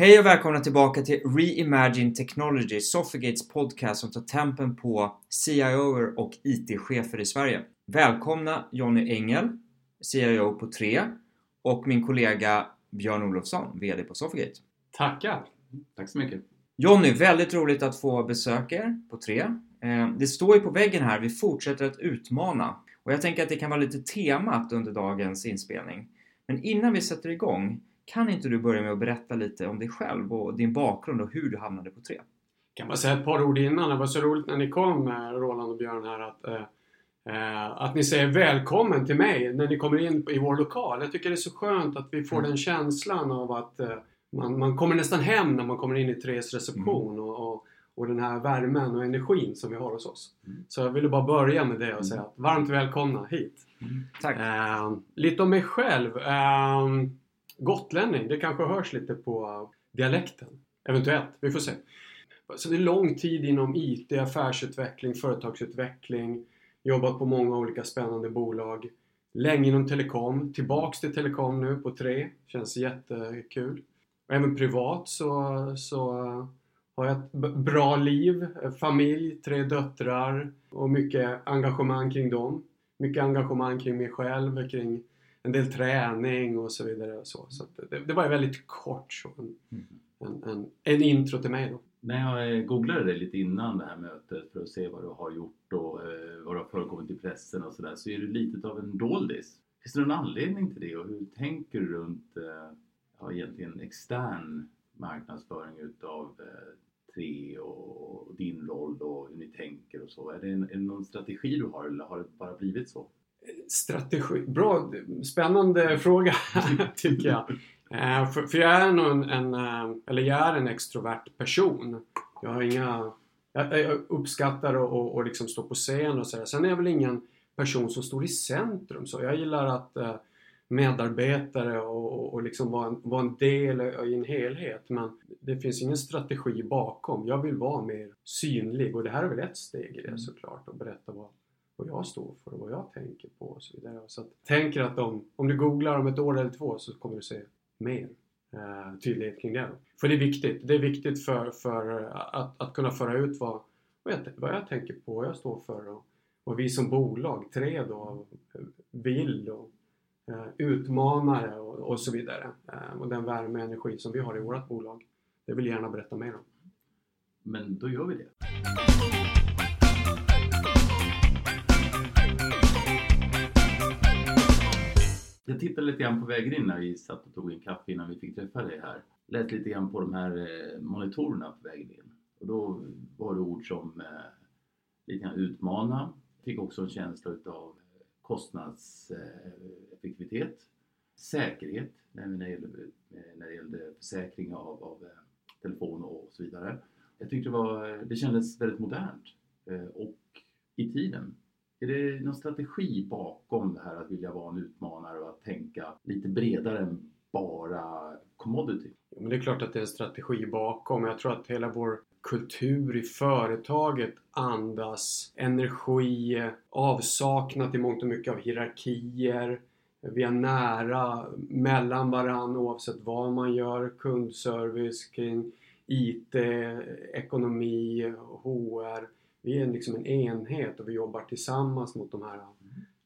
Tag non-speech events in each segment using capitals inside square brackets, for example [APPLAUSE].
Hej och välkomna tillbaka till Reimagine Technology, Soffigates podcast som tar tempen på CIOer och IT-chefer i Sverige. Välkomna Jonny Engel, CIO på 3 och min kollega Björn Olofsson, VD på Soffigate. Tackar! Tack så mycket. Jonny, väldigt roligt att få besöka er på 3. Eh, det står ju på väggen här, vi fortsätter att utmana. Och jag tänker att det kan vara lite temat under dagens inspelning. Men innan vi sätter igång, kan inte du börja med att berätta lite om dig själv och din bakgrund och hur du hamnade på 3? Kan bara säga ett par ord innan. Det var så roligt när ni kom, eh, Roland och Björn här, att, eh, eh, att ni säger välkommen till mig när ni kommer in i vår lokal. Jag tycker det är så skönt att vi får mm. den känslan av att eh, man, man kommer nästan hem när man kommer in i Tres reception mm. och, och, och, den här värmen och energin som vi har hos oss. Mm. Så jag ville bara börja med det och säga att varmt välkomna hit. Mm. Tack! Eh, lite om mig själv. Eh, gotlänning, det kanske hörs lite på dialekten. Eventuellt, vi får se. Så det är lång tid inom IT, affärsutveckling, företagsutveckling. Jobbat på många olika spännande bolag. Länge inom telekom, tillbaks till telekom nu på tre. Känns jättekul. Och även privat så, så har jag ett bra liv, familj, tre döttrar och mycket engagemang kring dem. Mycket engagemang kring mig själv, kring en del träning och så vidare. Och så så det, det, var väldigt kort så, en, mm. en, en, en, intro till mig. Då. När jag eh, googlade dig lite innan det här mötet för att se vad du har gjort och eh, vad du har förekommit i pressen och sådär så är du lite av en doldis. Finns det någon anledning till det och hur tänker du runt eh, ja, egentligen extern marknadsföring utav Tre och, och din roll och hur ni tänker och så? Är det, en, är det någon strategi du har eller har det bara blivit så? Strategi? Bra, spännande fråga [LAUGHS] tycker jag. Eh, för, för, jag är nog en, en, eh, eller jag är en extrovert person. Jag har inga, jag, jag uppskattar att och, och liksom stå på scen och sådär. Sen är jag väl ingen person som står i centrum så. Jag gillar att eh, medarbetare och, och liksom vara en, vara en del i en helhet. Men det finns ingen strategi bakom. Jag vill vara mer synlig och det här är väl ett steg i det såklart. Att berätta vad, vad jag står för och vad jag tänker på och så vidare. Så att, tänker att om, om du googlar om ett år eller två så kommer du se mer eh, tydlighet kring det. För det är viktigt. Det är viktigt för, för att, att kunna föra ut vad, vad, jag, vad jag tänker på, vad jag står för och vad vi som bolag, tre då, vill och eh, utmanare och, och, så vidare. Eh, och den värme och energi som vi har i vårt bolag. Det vill jag gärna berätta mer om. Men då gör vi det. Jag tittade lite grann på vägen in när vi satt och tog en kaffe innan vi fick träffa dig här. Lät lite grann på de här eh, monitorerna på vägen in. Och då var det ord som eh, lite grann utmana. Fick också en känsla utav eh, kostnadseffektivitet. Eh, Säkerhet när det gällde, när det gällde försäkring av, av telefon och så vidare. Jag tyckte det, var, det kändes väldigt modernt och i tiden. Är det någon strategi bakom det här att vilja vara en utmanare och att tänka lite bredare än bara commodity? Ja, men det är klart att det är en strategi bakom. Jag tror att hela vår kultur i företaget andas energi, avsaknad i mångt och mycket av hierarkier. Vi är nära mellan varann oavsett vad man gör. Kundservice kring IT, ekonomi, HR vi är liksom en enhet och vi jobbar tillsammans mot de här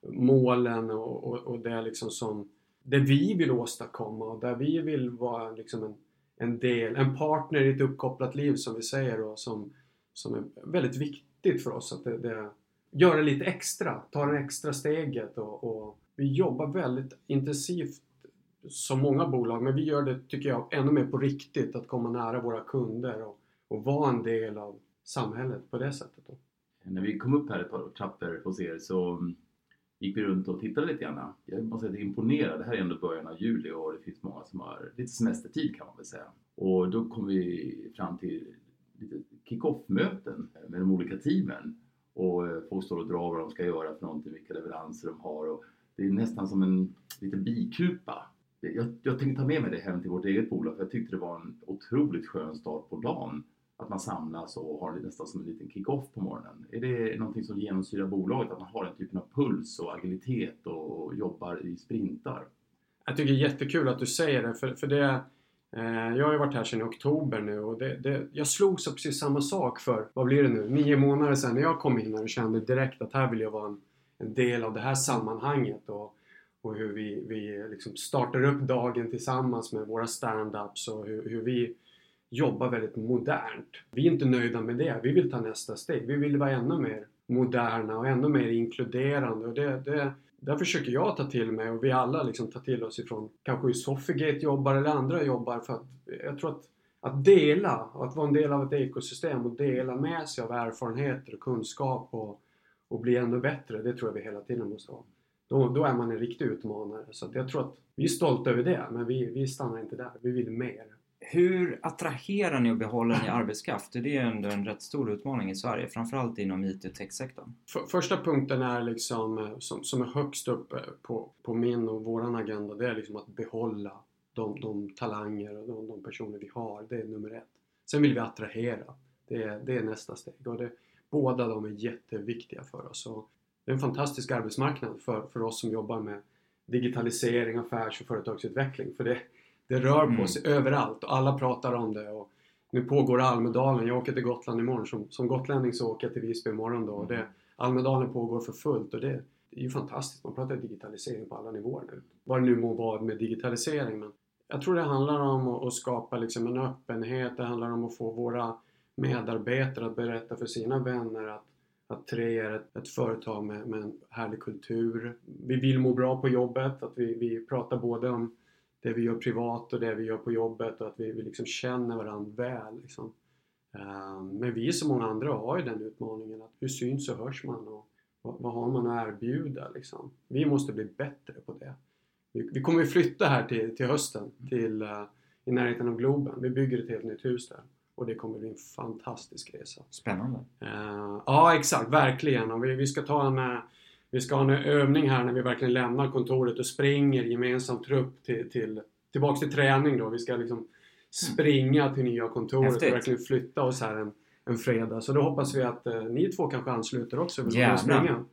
målen och, och, och det är liksom som det vi vill åstadkomma och där vi vill vara liksom en, en del, en partner i ett uppkopplat liv som vi säger och som, som är väldigt viktigt för oss att det, det göra lite extra, ta det extra steget och, och, vi jobbar väldigt intensivt som många bolag men vi gör det, tycker jag, ännu mer på riktigt att komma nära våra kunder och, och vara en del av samhället på det sättet. Då. När vi kom upp här ett par trappor hos er så mm, gick vi runt och tittade lite grann. Jag måste säga att jag är imponerad. Det här är ändå början av juli och det finns många som har lite semestertid kan man väl säga. Och då kom vi fram till lite kick-off-möten med de olika teamen. Och eh, folk står och drar vad de ska göra för någonting, vilka leveranser de har. Och det är nästan som en liten bikupa. Jag, jag tänkte ta med mig det hem till vårt eget bolag för jag tyckte det var en otroligt skön start på dagen att man samlas och har nästan som en liten kick-off på morgonen? Är det någonting som genomsyrar bolaget, att man har den typen av puls och agilitet och jobbar i sprintar? Jag tycker det är jättekul att du säger det, för, för det Eh, jag har ju varit här sedan i oktober nu och det, det, jag slogs av precis samma sak för, vad blir det nu, nio månader sedan när jag kom in här och kände direkt att här vill jag vara en, en del av det här sammanhanget och, och hur vi, vi liksom startar upp dagen tillsammans med våra stand-ups och hur, hur vi jobbar väldigt modernt. Vi är inte nöjda med det. Vi vill ta nästa steg. Vi vill vara ännu mer moderna och ännu mer inkluderande. Och det, det, där försöker jag ta till mig och vi alla liksom tar till oss ifrån kanske hur Sofigate jobbar eller andra jobbar för att jag tror att att dela, att vara en del av ett ekosystem och dela med sig av erfarenheter och kunskap och, och bli ännu bättre, det tror jag vi hela tiden måste ha. Då, då är man en riktig utmanare. Så jag tror att vi är stolta över det, men vi, vi stannar inte där. Vi vill mer. Hur attraherar ni och behåller ni arbetskraft? Det är ändå en rätt stor utmaning i Sverige, framförallt inom IT och techsektorn. För, första punkten är liksom, eh, som, som är högst upp eh, på, på min och våran agenda, det är liksom att behålla de, de talanger och de, de, personer vi har. Det är nummer ett. Sen vill vi attrahera. Det är, det är nästa steg. Och det, båda de är jätteviktiga för oss. Och det är en fantastisk arbetsmarknad för, för oss som jobbar med digitalisering, affärs och företagsutveckling. För det, det rör på mm. sig överallt och alla pratar om det. Och nu pågår Almedalen. Jag åker till Gotland imorgon. Som, som gotlänning så åker jag till Visby imorgon då. Och det, Almedalen pågår för fullt och det, det är ju fantastiskt. Man pratar digitalisering på alla nivåer nu. Vad det nu må vara med digitalisering. Men jag tror det handlar om att, skapa liksom en öppenhet. Det handlar om att få våra medarbetare att berätta för sina vänner att, att Tre är ett, ett företag med, med, en härlig kultur. Vi vill må bra på jobbet. Att vi, vi pratar både om det vi gör privat och det vi gör på jobbet och att vi, vi liksom känner varandra väl. Liksom. Ehm, men vi som många andra har ju den utmaningen att hur syns och hörs man och vad, vad har man att erbjuda liksom. Vi måste bli bättre på det. Vi, vi kommer ju flytta här till, till hösten till, uh, i närheten av Globen. Vi bygger ett helt nytt hus där och det kommer bli en fantastisk resa. Spännande! Uh, ja exakt, verkligen! Och vi, vi ska ta en uh, vi ska ha en övning här när vi verkligen lämnar kontoret och springer gemensam trupp till, till, tillbaks till träning då. Vi ska liksom springa till nya kontoret Häftigt. och verkligen flytta oss här en, en fredag. Så då hoppas vi att eh, ni två kanske ansluter också. Vill Gärna. springa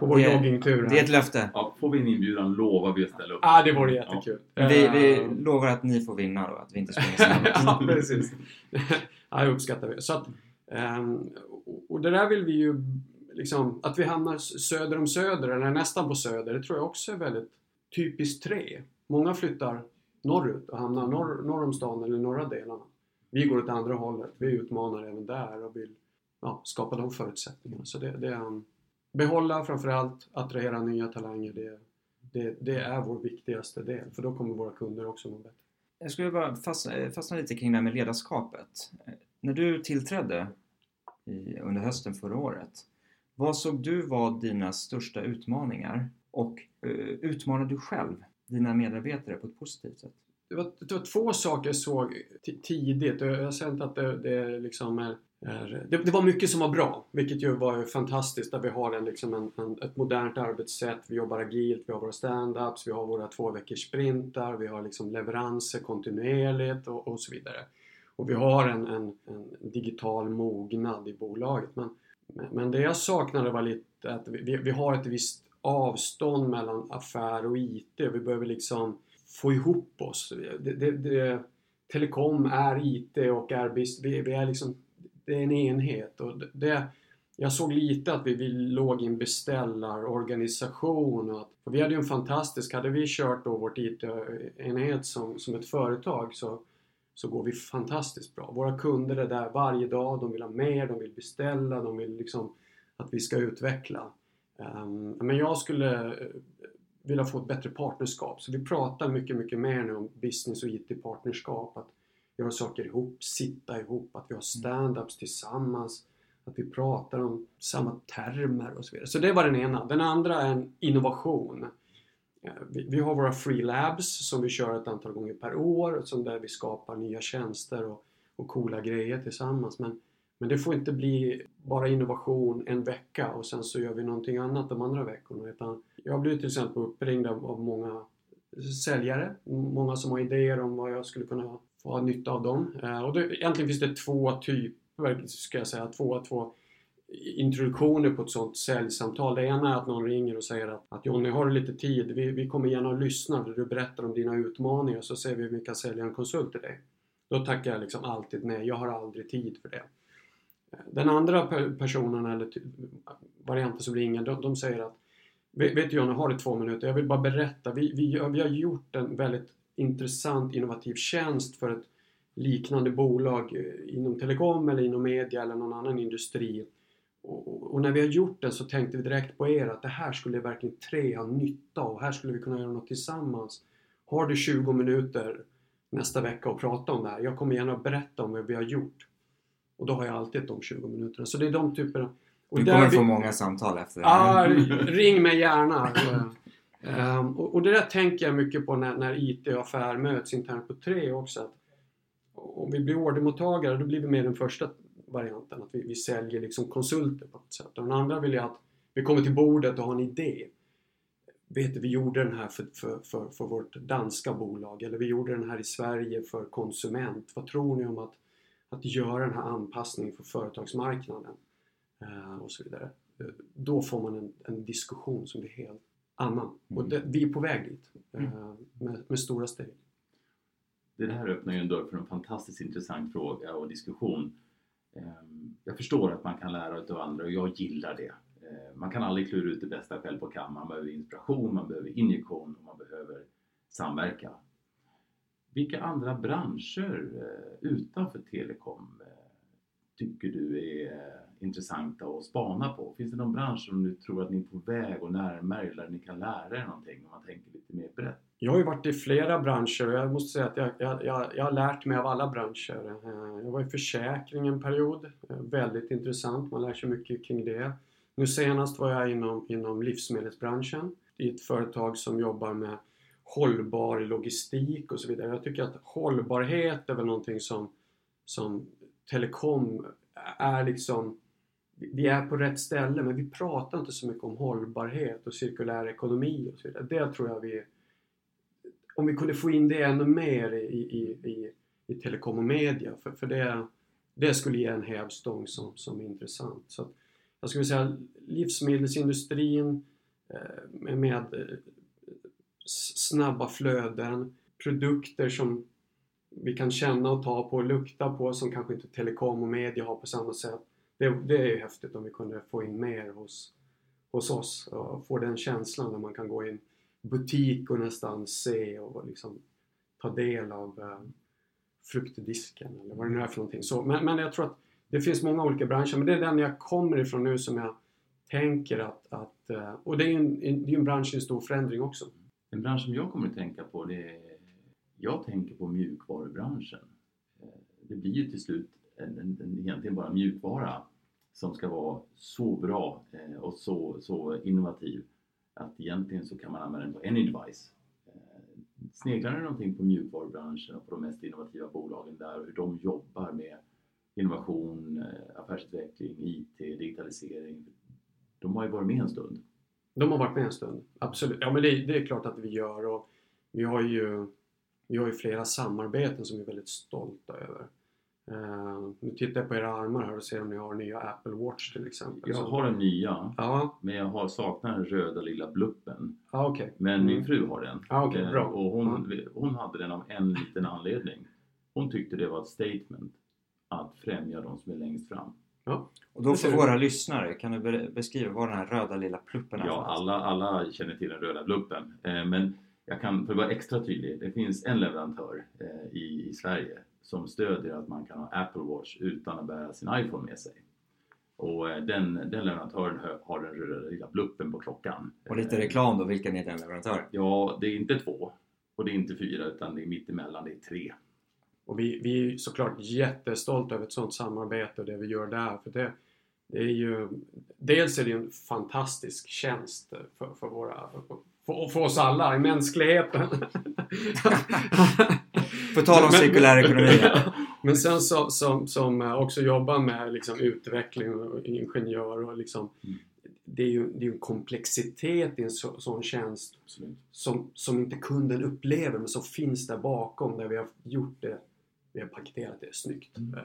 på vår det, joggingtur. Det är ett löfte. Ja, får vi en inbjudan lovar vi att ställa upp. Ja, ah, det vore jättekul. Ja. Vi, vi, eh. lovar att ni får vinna då, att vi inte springer [LAUGHS] Ja, precis. [LAUGHS] ja, jag uppskattar det. Så att, um, och det där vill vi ju liksom, att vi hamnar söder om Söder, eller nästan på Söder, det tror jag också är väldigt typiskt tre. Många flyttar norrut och hamnar norr, norr om stan eller norra delarna. Vi går åt andra hållet. Vi utmanar även där och vill ja, skapa de förutsättningarna. Så det, det är en, behålla framförallt, attrahera nya talanger. Det, det, det, är vår viktigaste del, för då kommer våra kunder också må bättre. Jag skulle bara fastna, fastna lite kring det här med ledarskapet. När du tillträdde i, under hösten förra året, vad såg du var dina största utmaningar och uh, utmanar du själv dina medarbetare på ett positivt sätt? Det var, det var två saker jag såg tidigt och jag har sett att det, det liksom är, är det, det, var mycket som var bra, vilket ju var fantastiskt där vi har en, liksom en, en, ett modernt arbetssätt, vi jobbar agilt, vi har våra stand-ups, vi har våra två veckors sprintar, vi har liksom leveranser kontinuerligt och, och så vidare. Och vi har en, en, en digital mognad i bolaget. Men men det jag saknade var lite att vi, vi har ett visst avstånd mellan affär och IT. Vi behöver liksom få ihop oss. Det, det, det, telekom är IT och är vi, vi är liksom, det är en enhet. Och det, jag såg lite att vi, vi låg i en beställarorganisation. Och att, vi hade ju en fantastisk, hade vi kört då vårt IT-enhet som, som ett företag så så går vi fantastiskt bra. Våra kunder är där varje dag, de vill ha mer, de vill beställa, de vill liksom att vi ska utveckla. Um, men jag skulle eh, vilja få ett bättre partnerskap. Så vi pratar mycket, mycket mer nu om business och IT-partnerskap. Att göra saker ihop, sitta ihop, att vi har stand-ups tillsammans. Att vi pratar om samma termer och så vidare. Så det var den ena. Den andra är en innovation. Eh, vi, vi, har våra free labs som vi kör ett antal gånger per år, som där vi skapar nya tjänster och, och coola grejer tillsammans. Men, men det får inte bli bara innovation en vecka och sen så gör vi någonting annat de andra veckorna. Utan jag blir till exempel uppringd av, av många säljare, många som har idéer om vad jag skulle kunna få ha nytta av dem. Eh, och det, egentligen finns det två typer, ska jag säga, två, två introduktioner på ett sånt säljsamtal. Det ena är att någon ringer och säger att, att Jonny, har du lite tid? Vi, vi kommer gärna och lyssnar när du berättar om dina utmaningar så ser vi om vi kan sälja en konsult till dig. Då tackar jag liksom alltid nej, jag har aldrig tid för det. Den andra personen eller varianten som ringer, de, de säger att Vet du Jonny, har du två minuter? Jag vill bara berätta. Vi, vi, vi har gjort en väldigt intressant innovativ tjänst för ett liknande bolag eh, inom telekom eller inom media eller någon annan industri. Och, och, när vi har gjort det så tänkte vi direkt på er att det här skulle verkligen tre ha nytta av. Här skulle vi kunna göra något tillsammans. Har du 20 minuter nästa vecka och prata om det här? Jag kommer gärna berätta om vad vi har gjort. Och då har jag alltid de 20 minuterna. Så det är de typerna. Och du kommer vi... få många samtal efter det här. Ja, [LAUGHS] ring mig gärna. um, och, och, det där tänker jag mycket på när, när IT och affär möts internt på tre också. Att om vi blir ordermottagare då blir vi med den första varianten. Att vi, vi säljer liksom konsulter på något sätt. Och den andra vill jag att vi kommer till bordet och har en idé. Vet du, vi gjorde den här för, för, för, för vårt danska bolag eller vi gjorde den här i Sverige för konsument. Vad tror ni om att, att göra den här anpassningen för företagsmarknaden? Uh, och så vidare. Uh, då får man en, en, diskussion som blir helt annan. Mm. Och det, vi är på väg dit uh, med, med stora steg. Det här öppnar ju en dörr för en fantastiskt intressant fråga och diskussion Ehm, jag förstår att man kan lära av andra och jag gillar det. Ehm, man kan aldrig klura ut det bästa själv på kam. Man behöver inspiration, man behöver injektion och man behöver samverka. Vilka andra branscher eh, utanför telekom eh, tycker du är eh, intressanta att spana på? Finns det någon bransch som du tror att ni är på väg och närmare eller ni kan lära er någonting om man tänker lite mer brett? Jag har ju varit i flera branscher och jag måste säga att jag, jag, jag, jag har lärt mig av alla branscher. Eh, jag var i försäkring en period. Eh, väldigt intressant, man lär sig mycket kring det. Nu senast var jag inom, inom livsmedelsbranschen i ett företag som jobbar med hållbar logistik och så vidare. Jag tycker att hållbarhet är väl någonting som, som telekom är liksom vi är på rätt ställe men vi pratar inte så mycket om hållbarhet och cirkulär ekonomi och så vidare. Det tror jag vi om vi kunde få in det ännu mer i, i, i, i telekom och media för, för det, det skulle ge en hävstång som, som är intressant. Så jag skulle säga livsmedelsindustrin eh, med eh, snabba flöden, produkter som vi kan känna och ta på och lukta på som kanske inte telekom och media har på samma sätt. Det, det är ju häftigt om vi kunde få in mer hos, hos oss och få den känslan när man kan gå in butik och nästan se och liksom ta del av eh, fruktdisken eller vad det nu är för någonting. Så, men, men jag tror att det finns många olika branscher men det är den jag kommer ifrån nu som jag tänker att, att eh, och det är ju en, det är en bransch i stor förändring också. En bransch som jag kommer att tänka på det är jag tänker på mjukvarubranschen. Eh, det blir ju till slut en, en, en, egentligen bara mjukvara som ska vara så bra eh, och så, så innovativ att egentligen så kan man använda den på any device. Eh, sneglar ni någonting på mjukvarubranschen och på de mest innovativa bolagen där och hur de jobbar med innovation, eh, affärsutveckling, IT, digitalisering? De har ju varit med en stund. De har varit med en stund, absolut. Ja men det, det är klart att vi gör och vi har ju, vi har ju flera samarbeten som vi är väldigt stolta över. Uh, nu tittar jag på era armar här och ser om ni har nya Apple Watch till exempel. Jag har den nya, ja. men jag har saknar den röda lilla bluppen. Ah, okay. Men mm. min fru har den. Ah, okay, bra. Och hon, hon hade den av en liten anledning. Hon tyckte det var ett statement att främja de som är längst fram. Ja. Och då för våra lyssnare, kan du beskriva vad den här röda lilla pluppen är? Ja, alla, alla känner till den röda bluppen. Eh, men jag kan, för att vara extra tydlig, det finns en leverantör eh, i, i Sverige som stödjer att man kan ha Apple Watch utan att bära sin iPhone med sig. Och eh, den, den leverantören har den röda lilla bluppen på klockan. Och lite reklam då, vilken är den leverantören? Ja, det är inte två och det är inte fyra utan det är mittemellan, det är tre. Och vi, vi är såklart jättestolta över ett sådant samarbete och det vi gör där. För det, det är ju, dels är det en fantastisk tjänst för, för, våra, för, för oss alla i mänskligheten. [LAUGHS] [LAUGHS] På tal om cirkulär ekonomi. [LAUGHS] Men sen så, som, som också jobbar med liksom utveckling och ingenjör och liksom mm. Det är ju det är en komplexitet i en så, sån tjänst som, som inte kunden upplever men som finns där bakom där vi har gjort det, vi har paketerat det snyggt. Mm.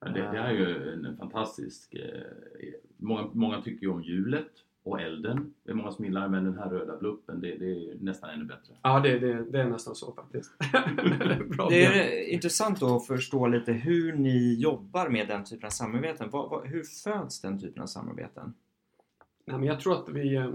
Ja, det, det är ju en fantastisk... Eh, många, många tycker ju om hjulet och elden. Det är många som gillar men den här röda bluppen det, det är nästan ännu bättre. Ja, det, det, det är nästan så faktiskt. [LAUGHS] Bra Det är intressant då att förstå lite hur ni jobbar med den typen av samarbeten. Vad, vad, hur föds den typen av samarbeten? Nej, men jag tror att vi... eh,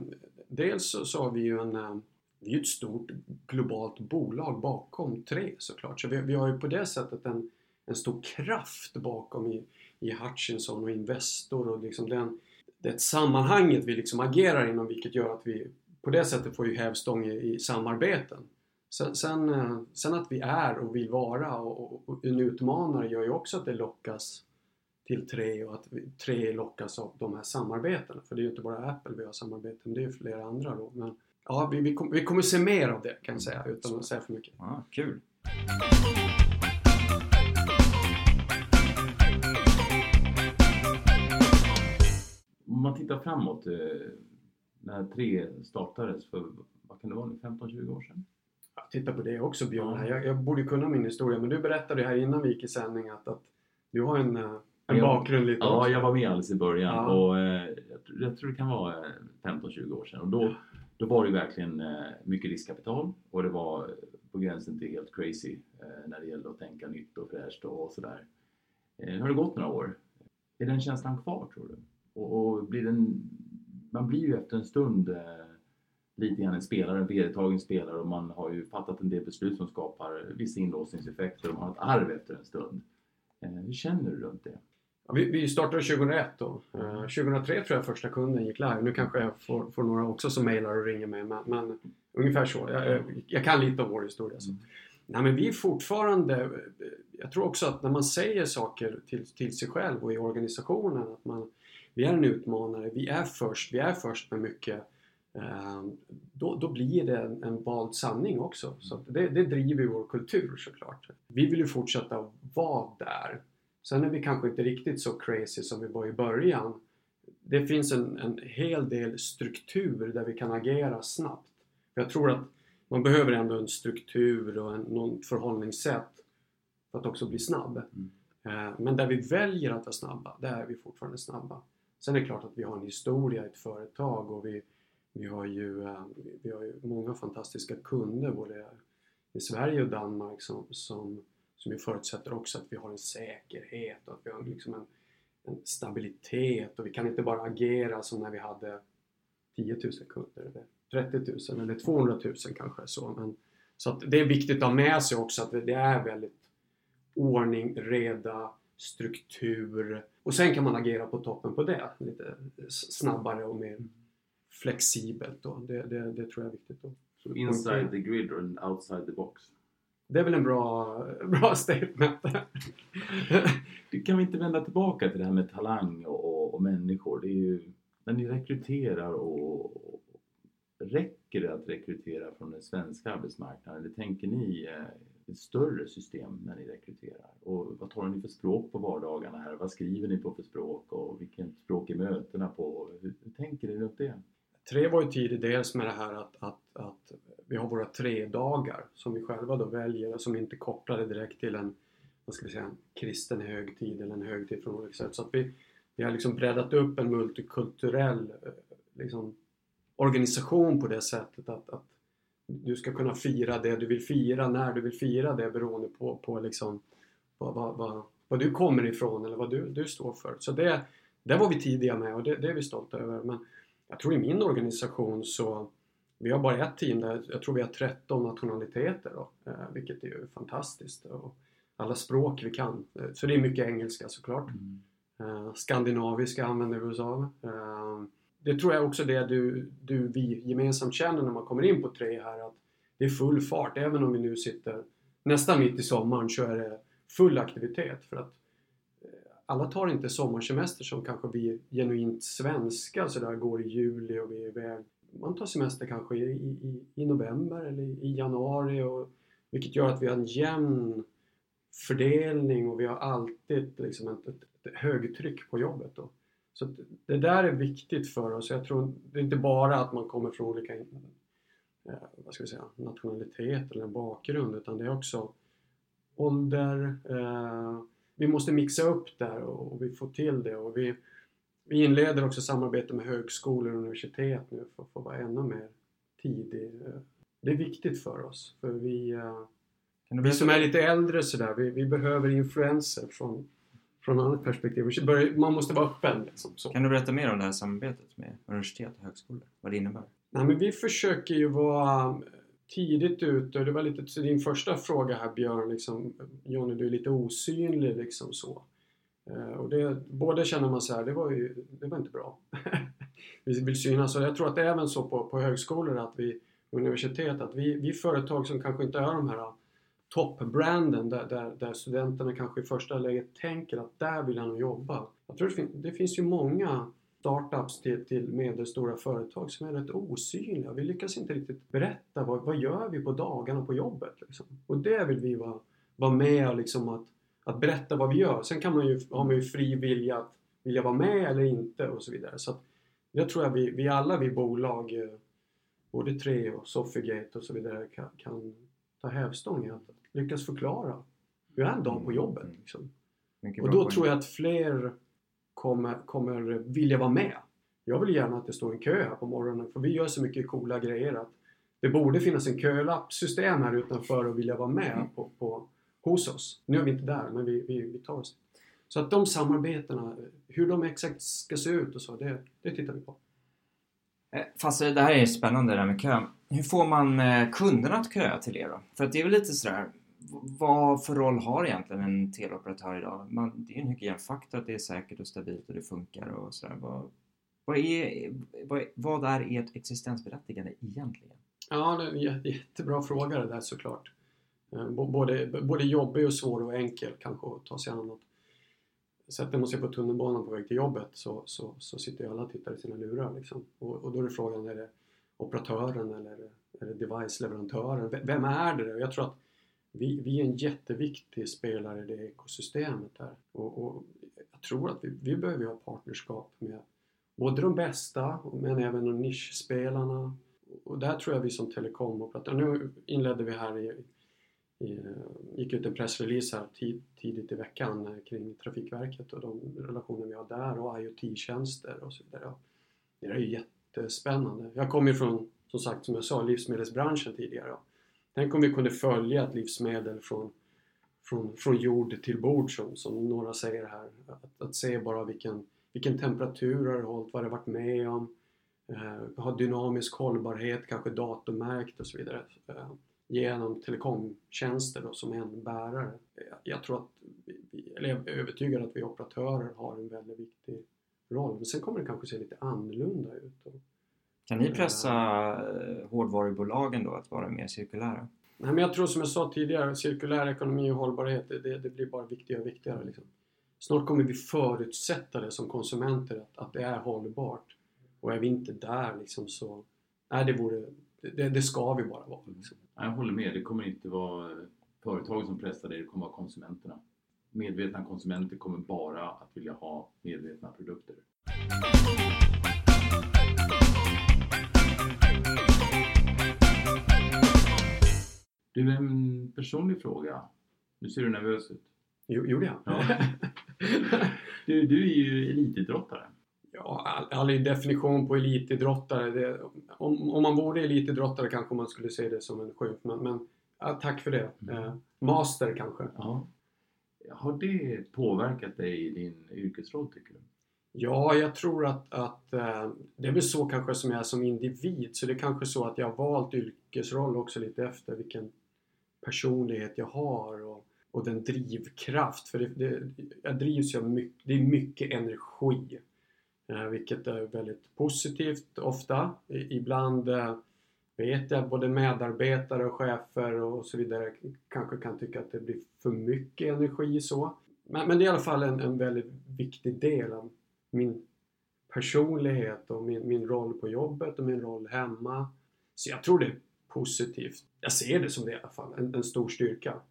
Dels så, har vi ju en... eh, Vi är ju ett stort globalt bolag bakom tre såklart. Så vi, vi har ju på det sättet en, en stor kraft bakom i, i Hutchinson och Investor och liksom den, det sammanhanget vi liksom agerar inom vilket gör att vi på det sättet får ju hävstång i, i samarbeten. Sen, sen, eh, sen att vi är och vill vara och, och, och en utmanare gör ju också att det lockas till tre och att vi, tre lockas av de här samarbetena. För det är ju inte bara Apple vi har samarbeten med, det är ju flera andra då. Men ja, vi, vi, kom, vi kommer se mer av det kan jag säga utan att säga för mycket. Ah, kul! Man tittar framåt, eh, när tre startades för, vad kan det vara nu, 15-20 år sedan? Ja, Titta på det också Björn. Ja. Jag, jag borde kunna min historia men du berättade här innan vi gick i sändning att, att du har en, eh, en Ja. bakgrund lite Ja, också. jag var med alldeles i början Ja. och eh, jag, tror- jag tror det kan vara eh, 15-20 år sedan. Och då, då var det verkligen mycket riskkapital och det var på gränsen till helt crazy när det gällde att tänka nytt och fräscht och sådär. Nu har det gått några år. Är den känslan kvar tror du? Och, och blir den, man blir ju efter en stund eh, lite grann en spelare, en vedertagen spelare och man har ju fattat en del beslut som skapar vissa inlåsningseffekter och man har ett arv efter en stund. Eh, hur känner du runt det? Ja, vi, vi startade 2001 då. Eh, 2003 tror jag första kunden gick live. Nu kanske jag får, får några också som mejlar och ringer mig men, men ungefär så. Jag, jag, kan lite av vår historia. Så. Nej, men vi är fortfarande... Jag tror också att när man säger saker till, till sig själv och i organisationen att man, vi är en utmanare, vi är först, vi är först med mycket. eh, Då, då blir det en, en vald sanning också. Så det, det driver vår kultur såklart. Vi vill ju fortsätta vara där. Sen är vi kanske inte riktigt så crazy som vi var i början. Det finns en, en hel del struktur där vi kan agera snabbt. För jag tror att man behöver ändå en struktur och en, någon förhållningssätt för att också bli snabb. Eh, Men där vi väljer att vara snabba, där är vi fortfarande snabba. Sen är det klart att vi har en historia i ett företag och vi, vi, har, ju, eh, vi har ju många fantastiska kunder både i Sverige och Danmark som, som, som ju förutsätter också att vi har en säkerhet och att vi har liksom en, en stabilitet och vi kan inte bara agera som när vi hade 10 000 kunder eller 30 000 eller 200 000 kanske. Så, men, så att det är viktigt att ha med sig också att det är väldigt ordning, reda, struktur och sen kan man agera på toppen på det lite snabbare och mer flexibelt. Då. Det, det, det tror jag är viktigt. Då. Så inside the grid and outside the box. Det är väl en bra, [LAUGHS] bra statement. Du, Kan vi inte vända tillbaka till det här med talang och, och, och människor? Det är ju, när ni rekryterar och, och räcker det att rekrytera från den svenska arbetsmarknaden? Eller tänker ni eh, ett större system när ni rekryterar? Och vad talar ni för språk på vardagarna här? Vad skriver ni på för språk? Och vilket språk är mötena på? Hur, hur tänker ni runt det? Tre var ju tidigt dels med det här att, att, att vi har våra tre dagar som vi själva då väljer och som inte är kopplade direkt till en, vad ska vi säga, en kristen högtid eller en högtid från olika sätt. Så att vi, vi har liksom breddat upp en multikulturell eh, liksom, organisation på det sättet att, att du ska kunna fira det du vill fira när du vill fira det beroende på, på liksom vad, vad, vad, vad du kommer ifrån eller vad du, du står för. Så det, det var vi tidiga med och det, det är vi stolta över. Men jag tror i min organisation så vi har bara ett team där jag tror vi har 13 nationaliteter då, eh, vilket är ju fantastiskt. Och alla språk vi kan. Eh, Så det är mycket engelska såklart. Eh, skandinaviska använder vi oss av. Det tror jag också det du, du, vi gemensamt känner när man kommer in på tre här att det är full fart. Även om vi nu sitter nästan mitt i sommaren så är det full aktivitet. För att eh, alla tar inte sommarsemester som kanske vi genuint svenska så där går i juli och vi är iväg. Man tar semester kanske i, i, i november eller i januari och, vilket gör att vi har en jämn fördelning och vi har alltid liksom ett, ett, ett högtryck på jobbet. Då. Så det där är viktigt för oss. Jag tror det är inte bara att man kommer från olika eh, vad ska vi säga, nationalitet eller bakgrund utan det är också ålder, eh, vi måste mixa upp där och, och vi får till det. Och vi, vi inleder också samarbete med högskolor och universitet nu för att få vara ännu mer tidig. Det är viktigt för oss. För vi, eh, vi som är lite äldre sådär, vi, vi behöver influenser från, från annat perspektiv. Man måste vara öppen. Liksom, så. Kan du berätta mer om det här samarbetet med universitet och högskolor? Vad det innebär? Nej, men vi försöker ju vara tidigt ute. Det var lite din första fråga här Björn. Liksom, Jonny, du är lite osynlig liksom så. Eh, och det, både känner man så här, det var ju det var inte bra. [LAUGHS] vi vill synas och jag tror att det är även så på, på högskolor att vi universitet att vi, vi företag som kanske inte är de här toppbranden där, där, där studenterna kanske i första läget tänker att där vill jag nog jobba. Jag tror det, fin det finns ju många startups till, till medelstora företag som är rätt osynliga. Vi lyckas inte riktigt berätta vad, vad gör vi på dagarna på jobbet. Liksom. Och det vill vi vara, vara med och liksom att, att berätta vad vi gör. Sen kan man ju, har man ju fri vilja att vilja vara med eller inte och så vidare. Så att, jag tror att vi, vi alla, vi bolag, eh, både Tre och Sofigate och så vidare kan, kan ta hävstång i att lyckas förklara hur är en dag på jobbet. Mm. Liksom. Och då tror jag att fler kommer, kommer vilja vara med. Jag vill gärna att det står en kö här på morgonen för vi gör så mycket coola grejer att det borde finnas en kölappsystem här utanför och vilja vara med mm. på, på, hos oss. Nu är vi inte där men vi, vi, vi tar oss Så att de samarbetena, hur de exakt ska se ut och så, det, det tittar vi på. Eh, fast det här är spännande det där med kö. Hur får man eh, kunderna att köa till er då? För att det är väl lite sådär, vad för roll har egentligen en teleoperatör idag? Man, det är ju en hygienfaktor att det är säkert och stabilt och det funkar och sådär. Vad, vad, är, vad, vad är ert existensberättigande egentligen? Ja, det är en jättebra fråga det där såklart. Eh, både, både jobbig och svår och enkel kanske att ta sig an. Sätter man sig på tunnelbanan på väg till jobbet så, så, så sitter ju alla och tittar i sina lurar. Liksom. Och, och, då är frågan, är det operatören eller är det device-leverantören? Vem är det? Jag tror att vi, vi är en jätteviktig spelare i det ekosystemet där. Och, och jag tror att vi, vi behöver ha partnerskap med både de bästa men även de nischspelarna. Och där tror jag vi som telekomoperatör, nu inledde vi här i, i gick ut en pressrelease här tid, tidigt i veckan eh, kring Trafikverket och de relationer vi har där och IoT-tjänster och så vidare. Det är ju jättespännande. Jag kommer ju från, som sagt, som jag sa, livsmedelsbranschen tidigare. Tänk om vi kunde följa ett livsmedel från, från, från jord till bord som, som några säger här. Att, att se bara vilken, vilken temperatur har det hållit, vad det varit med om, eh, ha dynamisk hållbarhet, kanske datummärkt och så vidare. Eh, genom telekomtjänster då, som en bärare. Eh, jag tror att, eller jag är övertygad att vi operatörer har en väldigt viktig roll. Men sen kommer det kanske se lite annorlunda ut. Kan ni pressa eh, hårdvarubolagen då att vara mer cirkulära? Nej, men jag tror som jag sa tidigare, cirkulär ekonomi och hållbarhet, det, det blir bara viktigare och viktigare. Liksom. Snart kommer vi förutsätta det som konsumenter, att, att det är hållbart. Och är vi inte där liksom så... Nej, det, vore, det, det ska vi bara vara. Liksom. Jag håller med, det kommer inte vara företagen som pressar det, det kommer vara konsumenterna. Medvetna konsumenter kommer bara att vilja ha medvetna produkter. Du, en personlig fråga. Nu ser du nervös ut. Jo, gjorde jag? Ja. [LAUGHS] Du, du är ju elitidrottare. Ja, all, all definition på elitidrottare. Det, om, om man vore elitidrottare kanske man skulle se det som en skymf. Men, men ja, tack för det. Mm. Eh, master kanske. Ja. Har det påverkat dig i din yrkesroll tycker du? Ja, jag tror att, att äh, det är väl så kanske som jag är som individ. Så det är kanske så att jag har valt yrkesroll också lite efter vilken personlighet jag har och, och den drivkraft. För det, det, jag drivs ju av mycket, det är mycket energi. Eh, vilket är väldigt positivt ofta. I, ibland eh, vet jag både medarbetare och chefer och så vidare kanske kan tycka att det blir för mycket energi så. Men, men det är i alla fall en, en väldigt viktig del av min personlighet och min, min roll på jobbet och min roll hemma. Så jag tror det är positivt. Jag ser det som det i alla fall, en, en stor styrka.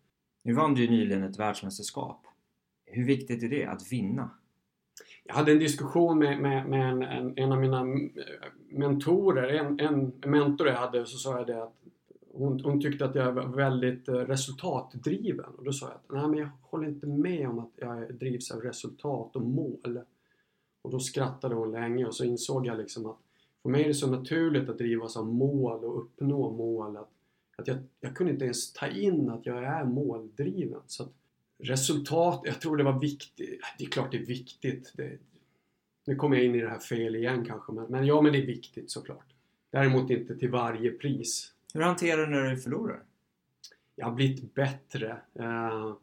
Nu vann du ju nyligen ett världsmästerskap. Hur viktigt är det att vinna? Jag hade en diskussion med, med, med en, en, en, av mina mentorer, en, en mentor jag hade, så sa jag det att hon, hon tyckte att jag var väldigt eh, resultatdriven och då sa jag att nej men jag håller inte med om att jag drivs av resultat och mål. Och då skrattade hon länge och så insåg jag liksom att för mig är det så naturligt att drivas av mål och uppnå mål att, att jag, jag kunde inte ens ta in att jag är måldriven. Så att resultat, jag tror det var viktigt. Det är klart det är viktigt. Det, nu kommer jag in i det här fel igen kanske, men, men ja men det är viktigt såklart. Däremot inte till varje pris. Hur hanterar du när du förlorar? Jag har blivit bättre. Uh,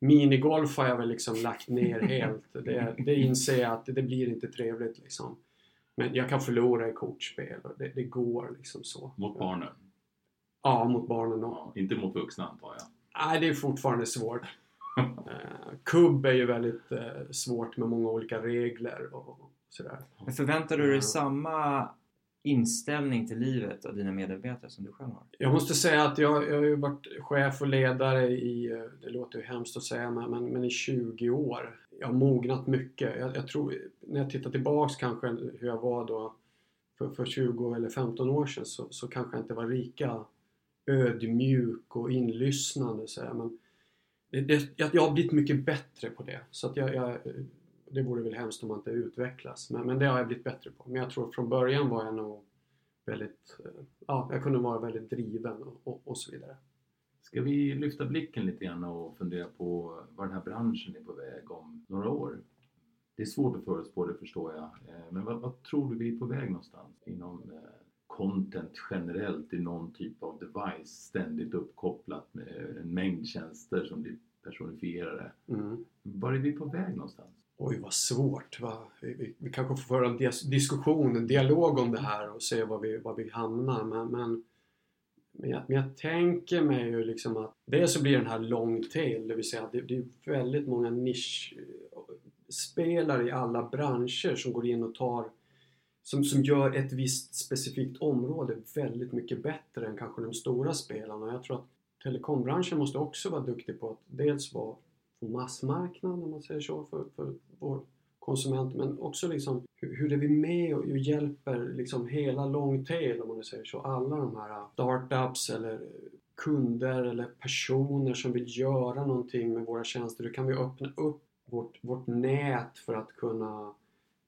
minigolf har jag väl liksom lagt ner [LAUGHS] helt. Det, det inser jag att det, blir inte trevligt liksom. Men jag kan förlora i kortspel och det, det går liksom så. Mot barnen? Ja, mot barnen och. Ja, inte mot vuxna antar jag? Nej, det är fortfarande svårt. uh, [LAUGHS] kubb är ju väldigt uh, svårt med många olika regler och sådär. Men förväntar du dig samma inställning till livet av dina medarbetare som du själv har? Jag måste säga att jag, jag har ju varit chef och ledare i, eh, det låter ju hemskt att säga, men, men i 20 år. Jag har mognat mycket. Jag, jag, tror, när jag tittar tillbaks kanske hur jag var då för, för 20 eller 15 år sedan så, så kanske jag inte var lika ödmjuk och inlyssnande. Så här. Men det, det, jag, jag har blivit mycket bättre på det. Så att jag, jag det vore väl hemskt om man inte utvecklas. Men, men det har jag blivit bättre på. Men jag tror från början var jag nog väldigt, eh, ja, jag kunde vara väldigt driven och, och, och så vidare. Ska vi lyfta blicken lite grann och fundera på var den här branschen är på väg om några år? Det är svårt att förutspå det förstår jag. Eh, men vad, vad tror du vi är på väg någonstans inom eh, content generellt i någon typ av device ständigt uppkopplat med en mängd tjänster som blir personifierade. Mm. Var är vi på väg någonstans? Oj, vad svårt. Va? Vi, vi, vi kanske får föra en dis diskussion, en dialog om det här och se var vi, var vi hamnar. Men, men, men, jag, men jag tänker mig ju liksom att dels så blir den här long tail, det vill säga att det, det är väldigt många nischspelare i alla branscher som går in och tar som, som gör ett visst specifikt område väldigt mycket bättre än kanske de stora spelarna. Jag tror att telekombranschen måste också vara duktig på att dels vara på massmarknaden om man säger så för, för vår konsument men också liksom hur, hur är vi med och hjälper liksom hela long tail om man säger så, alla de här äh, startups eller kunder eller personer som vill göra någonting med våra tjänster. Hur kan vi öppna upp vårt, vårt nät för att kunna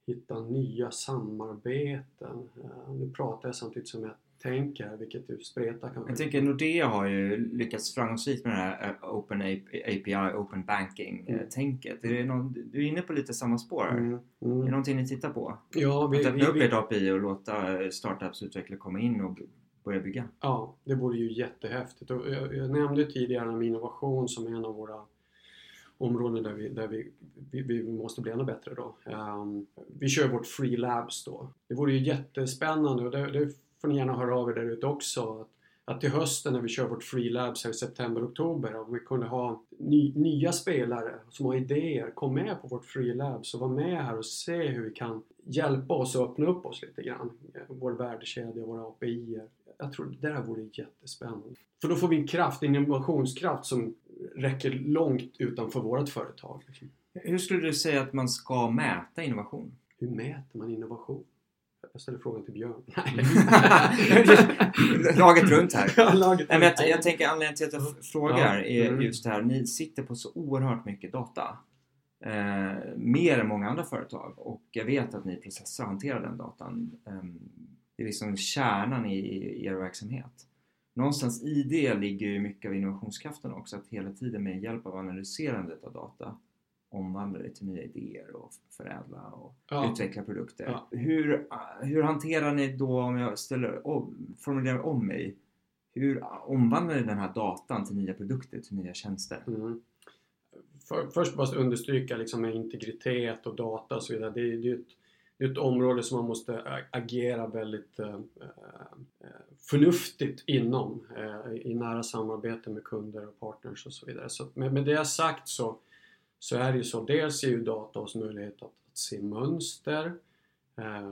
hitta nya samarbeten? Äh, nu pratar jag samtidigt som jag tänker, vilket du spretar kanske. Jag tänker Nordea har ju lyckats framgångsrikt med det här eh, Open API, Open Banking-tänket. Mm. Är det någon, du är inne på lite samma spår här. Mm. Mm. Är det någonting ni tittar på? Ja, vi, att öppna upp ert API och låta startups utvecklare komma in och börja bygga? Ja, det vore ju jättehäftigt. Och jag, jag nämnde tidigare med innovation som är en av våra områden där vi, där vi, vi, vi måste bli ännu bättre då. Um, vi kör vårt Free Labs då. Det vore ju jättespännande och det, det får ni gärna höra av er där ute också. Att, att till hösten när vi kör vårt Free Labs här i september-oktober om vi kunde ha ny, nya spelare som har idéer, kom med på vårt Free Labs och var med här och se hur vi kan hjälpa oss att öppna upp oss lite grann. Vår värdekedja, våra API. Jag tror det där vore jättespännande. För då får vi en kraft, en innovationskraft som räcker långt utanför vårt företag. Hur skulle du säga att man ska mäta innovation? Hur mäter man innovation? Jag ställer frågan till Björn. [LAUGHS] [LAUGHS] Laget runt här. [LAUGHS] Ja, laget Nej, men jag, jag, tänker anledningen till att jag frågar är mm. just det här. Ni sitter på så oerhört mycket data. Eh, mer än många andra företag och jag vet att ni processar och hanterar den datan. Eh, det är liksom kärnan i, i er verksamhet. Någonstans i det ligger ju mycket av innovationskraften också, att hela tiden med hjälp av analyserandet av data omvandla det till nya idéer och förädla och ja. utveckla produkter. Ja. Hur, hur hanterar ni då, om jag ställer om, formulerar om mig, hur omvandlar ni den här datan till nya produkter, till nya tjänster? Mm. För, först bara understryka liksom med integritet och data och så vidare. Det är, det är, ett, det är ett område som man måste agera väldigt äh, förnuftigt inom äh, i nära samarbete med kunder och partners och så vidare. Så med, med det sagt så så är det ju så. Dels ger ju data oss möjlighet att, att se mönster eh,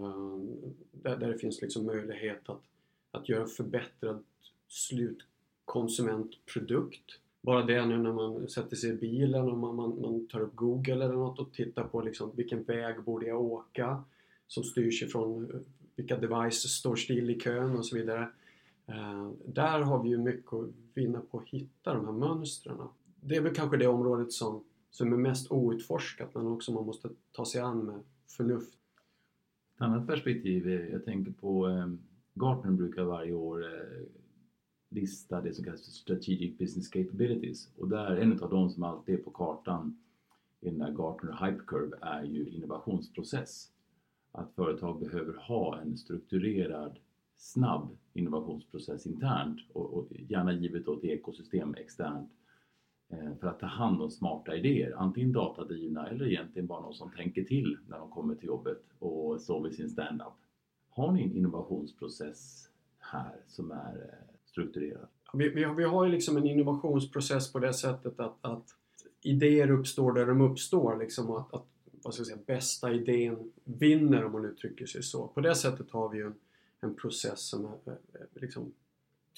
där, där, det finns liksom möjlighet att, att göra en förbättrad slutkonsumentprodukt. Bara det nu när man sätter sig i bilen och man, man, man tar upp Google eller något och tittar på liksom vilken väg borde jag åka som styrs ifrån eh, vilka devices står still i kön och så vidare. Eh, där har vi ju mycket att vinna på att hitta de här mönstren. Det är väl kanske det området som, som är mest outforskat men också man måste ta sig an med förnuft. Ett annat perspektiv, är, jag tänker på eh, Gartner brukar varje år eh, lista det som kallas för Strategic Business Capabilities och där en av de som alltid är på kartan i den där Gartner Hype Curve är ju innovationsprocess. Att företag behöver ha en strukturerad, snabb innovationsprocess internt och, och gärna givet ett ekosystem externt eh, Eh, för att ta hand om smarta idéer, antingen datadrivna eller egentligen bara någon som tänker till när de kommer till jobbet och står vid sin stand-up. Har ni en innovationsprocess här som är eh, strukturerad? Vi, vi, har, vi har ju liksom en innovationsprocess på det sättet att, att idéer uppstår där de uppstår. Liksom, att, att vad ska jag säga, bästa idén vinner om man uttrycker sig så. På det sättet har vi ju en, en process som är eh, liksom,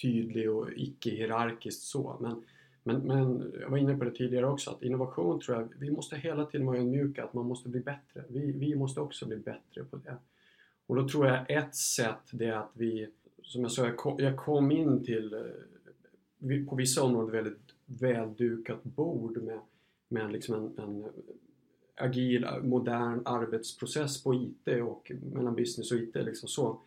tydlig och icke-hierarkiskt så. Men, men, men jag var inne på det tidigare också att innovation tror jag, vi måste hela tiden vara ödmjuka att man måste bli bättre. Vi, vi måste också bli bättre på det. Och då tror jag ett sätt det är att vi, som jag sa, jag kom, jag kom in till eh, på vissa områden väldigt väldukat bord med, med liksom en, en agil, modern arbetsprocess på IT och mellan business och IT. Liksom så.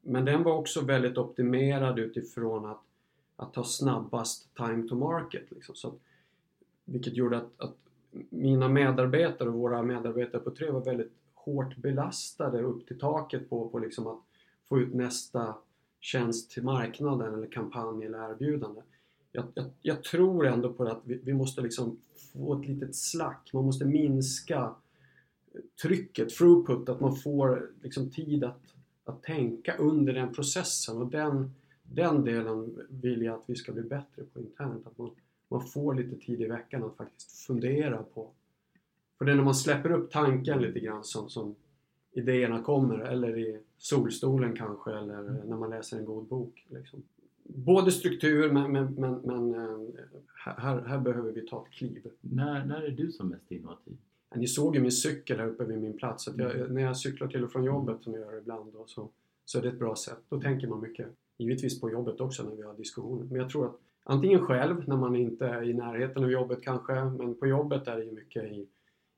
Men den var också väldigt optimerad utifrån att, att ta snabbast time to market. Liksom. Så att, vilket gjorde att, att mina medarbetare och våra medarbetare på Tre var väldigt hårt belastade upp till taket på, på liksom att få ut nästa tjänst till marknaden eller kampanj eller erbjudande. Jag, jag, jag tror ändå på att vi, vi, måste liksom få ett litet slack, man måste minska trycket, throughput, att man får liksom tid att, att tänka under den processen och den, den delen vill jag att vi ska bli bättre på internt. Att man, man får lite tid i veckan att faktiskt fundera på för det är när man släpper upp tanken lite grann som, som idéerna kommer eller i solstolen kanske eller när man läser en god bok. Liksom. Både struktur men, men, men, men eh, här, här behöver vi ta ett kliv. När, när är du som mest innovativ? Ni såg ju min cykel här uppe vid min plats. Jag, mm. När jag cyklar till och från jobbet som jag gör ibland då, så, så är det ett bra sätt. Då tänker man mycket. Givetvis på jobbet också när vi har diskussioner. Men jag tror att antingen själv när man inte är i närheten av jobbet kanske. Men på jobbet är det ju mycket i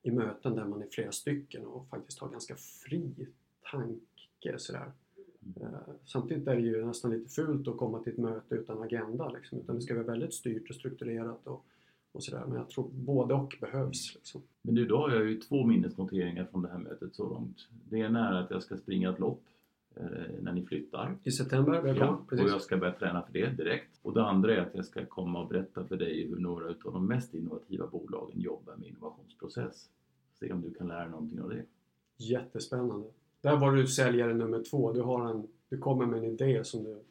i möten där man är flera stycken och faktiskt har ganska fri tanke sådär. Mm. Samtidigt är det ju nästan lite fult att komma till ett möte utan agenda liksom, utan det ska vara väldigt styrt och strukturerat och, och sådär. Men jag tror både och behövs. Liksom. Men du, då har jag ju två minnesnoteringar från det här mötet så långt. Det ena är att jag ska springa ett lopp eh, när ni flyttar. I september, välkommen. Ja, och jag ska börja träna för det direkt. Och det andra är att jag ska komma och berätta för dig hur några av de mest innovativa bolagen jobbar med innovationsprocess. Se om du kan lära dig någonting av det. Jättespännande. Där var du säljare nummer två. Du, har en, du kommer med en idé som du,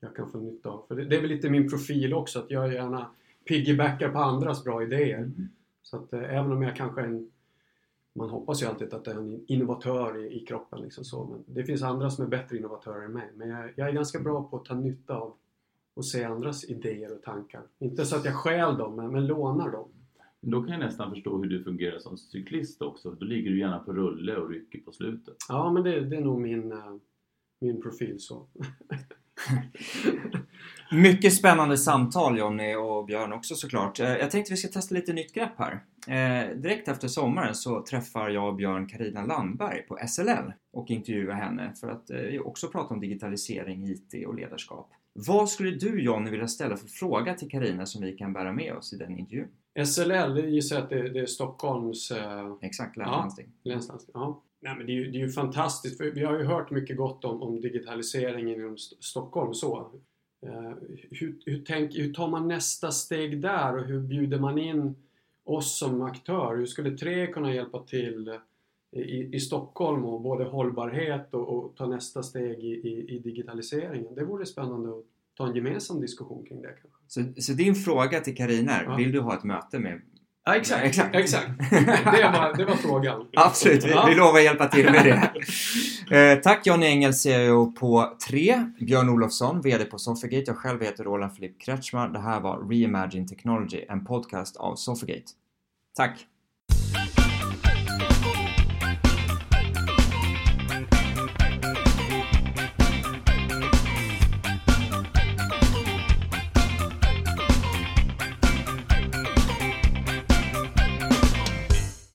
jag kan få nytta av. För det, det är väl lite min profil också att jag gärna piggybackar på andras bra idéer. Mm. Så att eh, även om jag kanske är en man hoppas ju alltid att det är en innovatör i, i kroppen. Liksom så. Men det finns andra som är bättre innovatörer än mig. Men jag, jag, är ganska bra på att ta nytta av och se andras idéer och tankar. Inte så att jag stjäl dem, men, men lånar dem. Då kan jag nästan förstå hur du fungerar som cyklist också. Då ligger du gärna på rulle och rycker på slutet. Ja, men det, det är nog min, uh, min profil så. [LAUGHS] [LAUGHS] Mycket spännande samtal Jonny och Björn också såklart. Eh, jag tänkte vi ska testa lite nytt grepp här. Eh, direkt efter sommaren så träffar jag och Björn Karina Landberg på SLL och intervjuar henne för att eh, också prata om digitalisering, IT och ledarskap. Vad skulle du Jonny vilja ställa för fråga till Karina som vi kan bära med oss i den intervjun? SLL, det gissar jag att det, det är Stockholms... Eh... Exakt, länslandsting. Ja, länslandsting. Ja. Nej, men det, är ju, det är ju fantastiskt, för vi har ju hört mycket gott om, om digitaliseringen inom St Stockholm. Så. Eh, hur, hur, tänk, hur tar man nästa steg där och hur bjuder man in oss som aktör? Hur skulle Tre kunna hjälpa till i, i Stockholm och både hållbarhet och, och ta nästa steg i, i, i digitaliseringen? Det vore spännande att ta en gemensam diskussion kring det kanske. Så, så din fråga till Karina är, ja. vill du ha ett möte med Ja, exakt. exakt. exakt. [LAUGHS] Det, var, det var frågan. Absolut, vi, ja. vi lovar att hjälpa till med det. [LAUGHS] Eh, tack Johnny Engel, CEO på 3, Björn Olofsson, VD på Sofigate. Jag själv heter Roland Filip Kretschmar. Det här var Reimagine Technology, en podcast av Sofigate. Tack!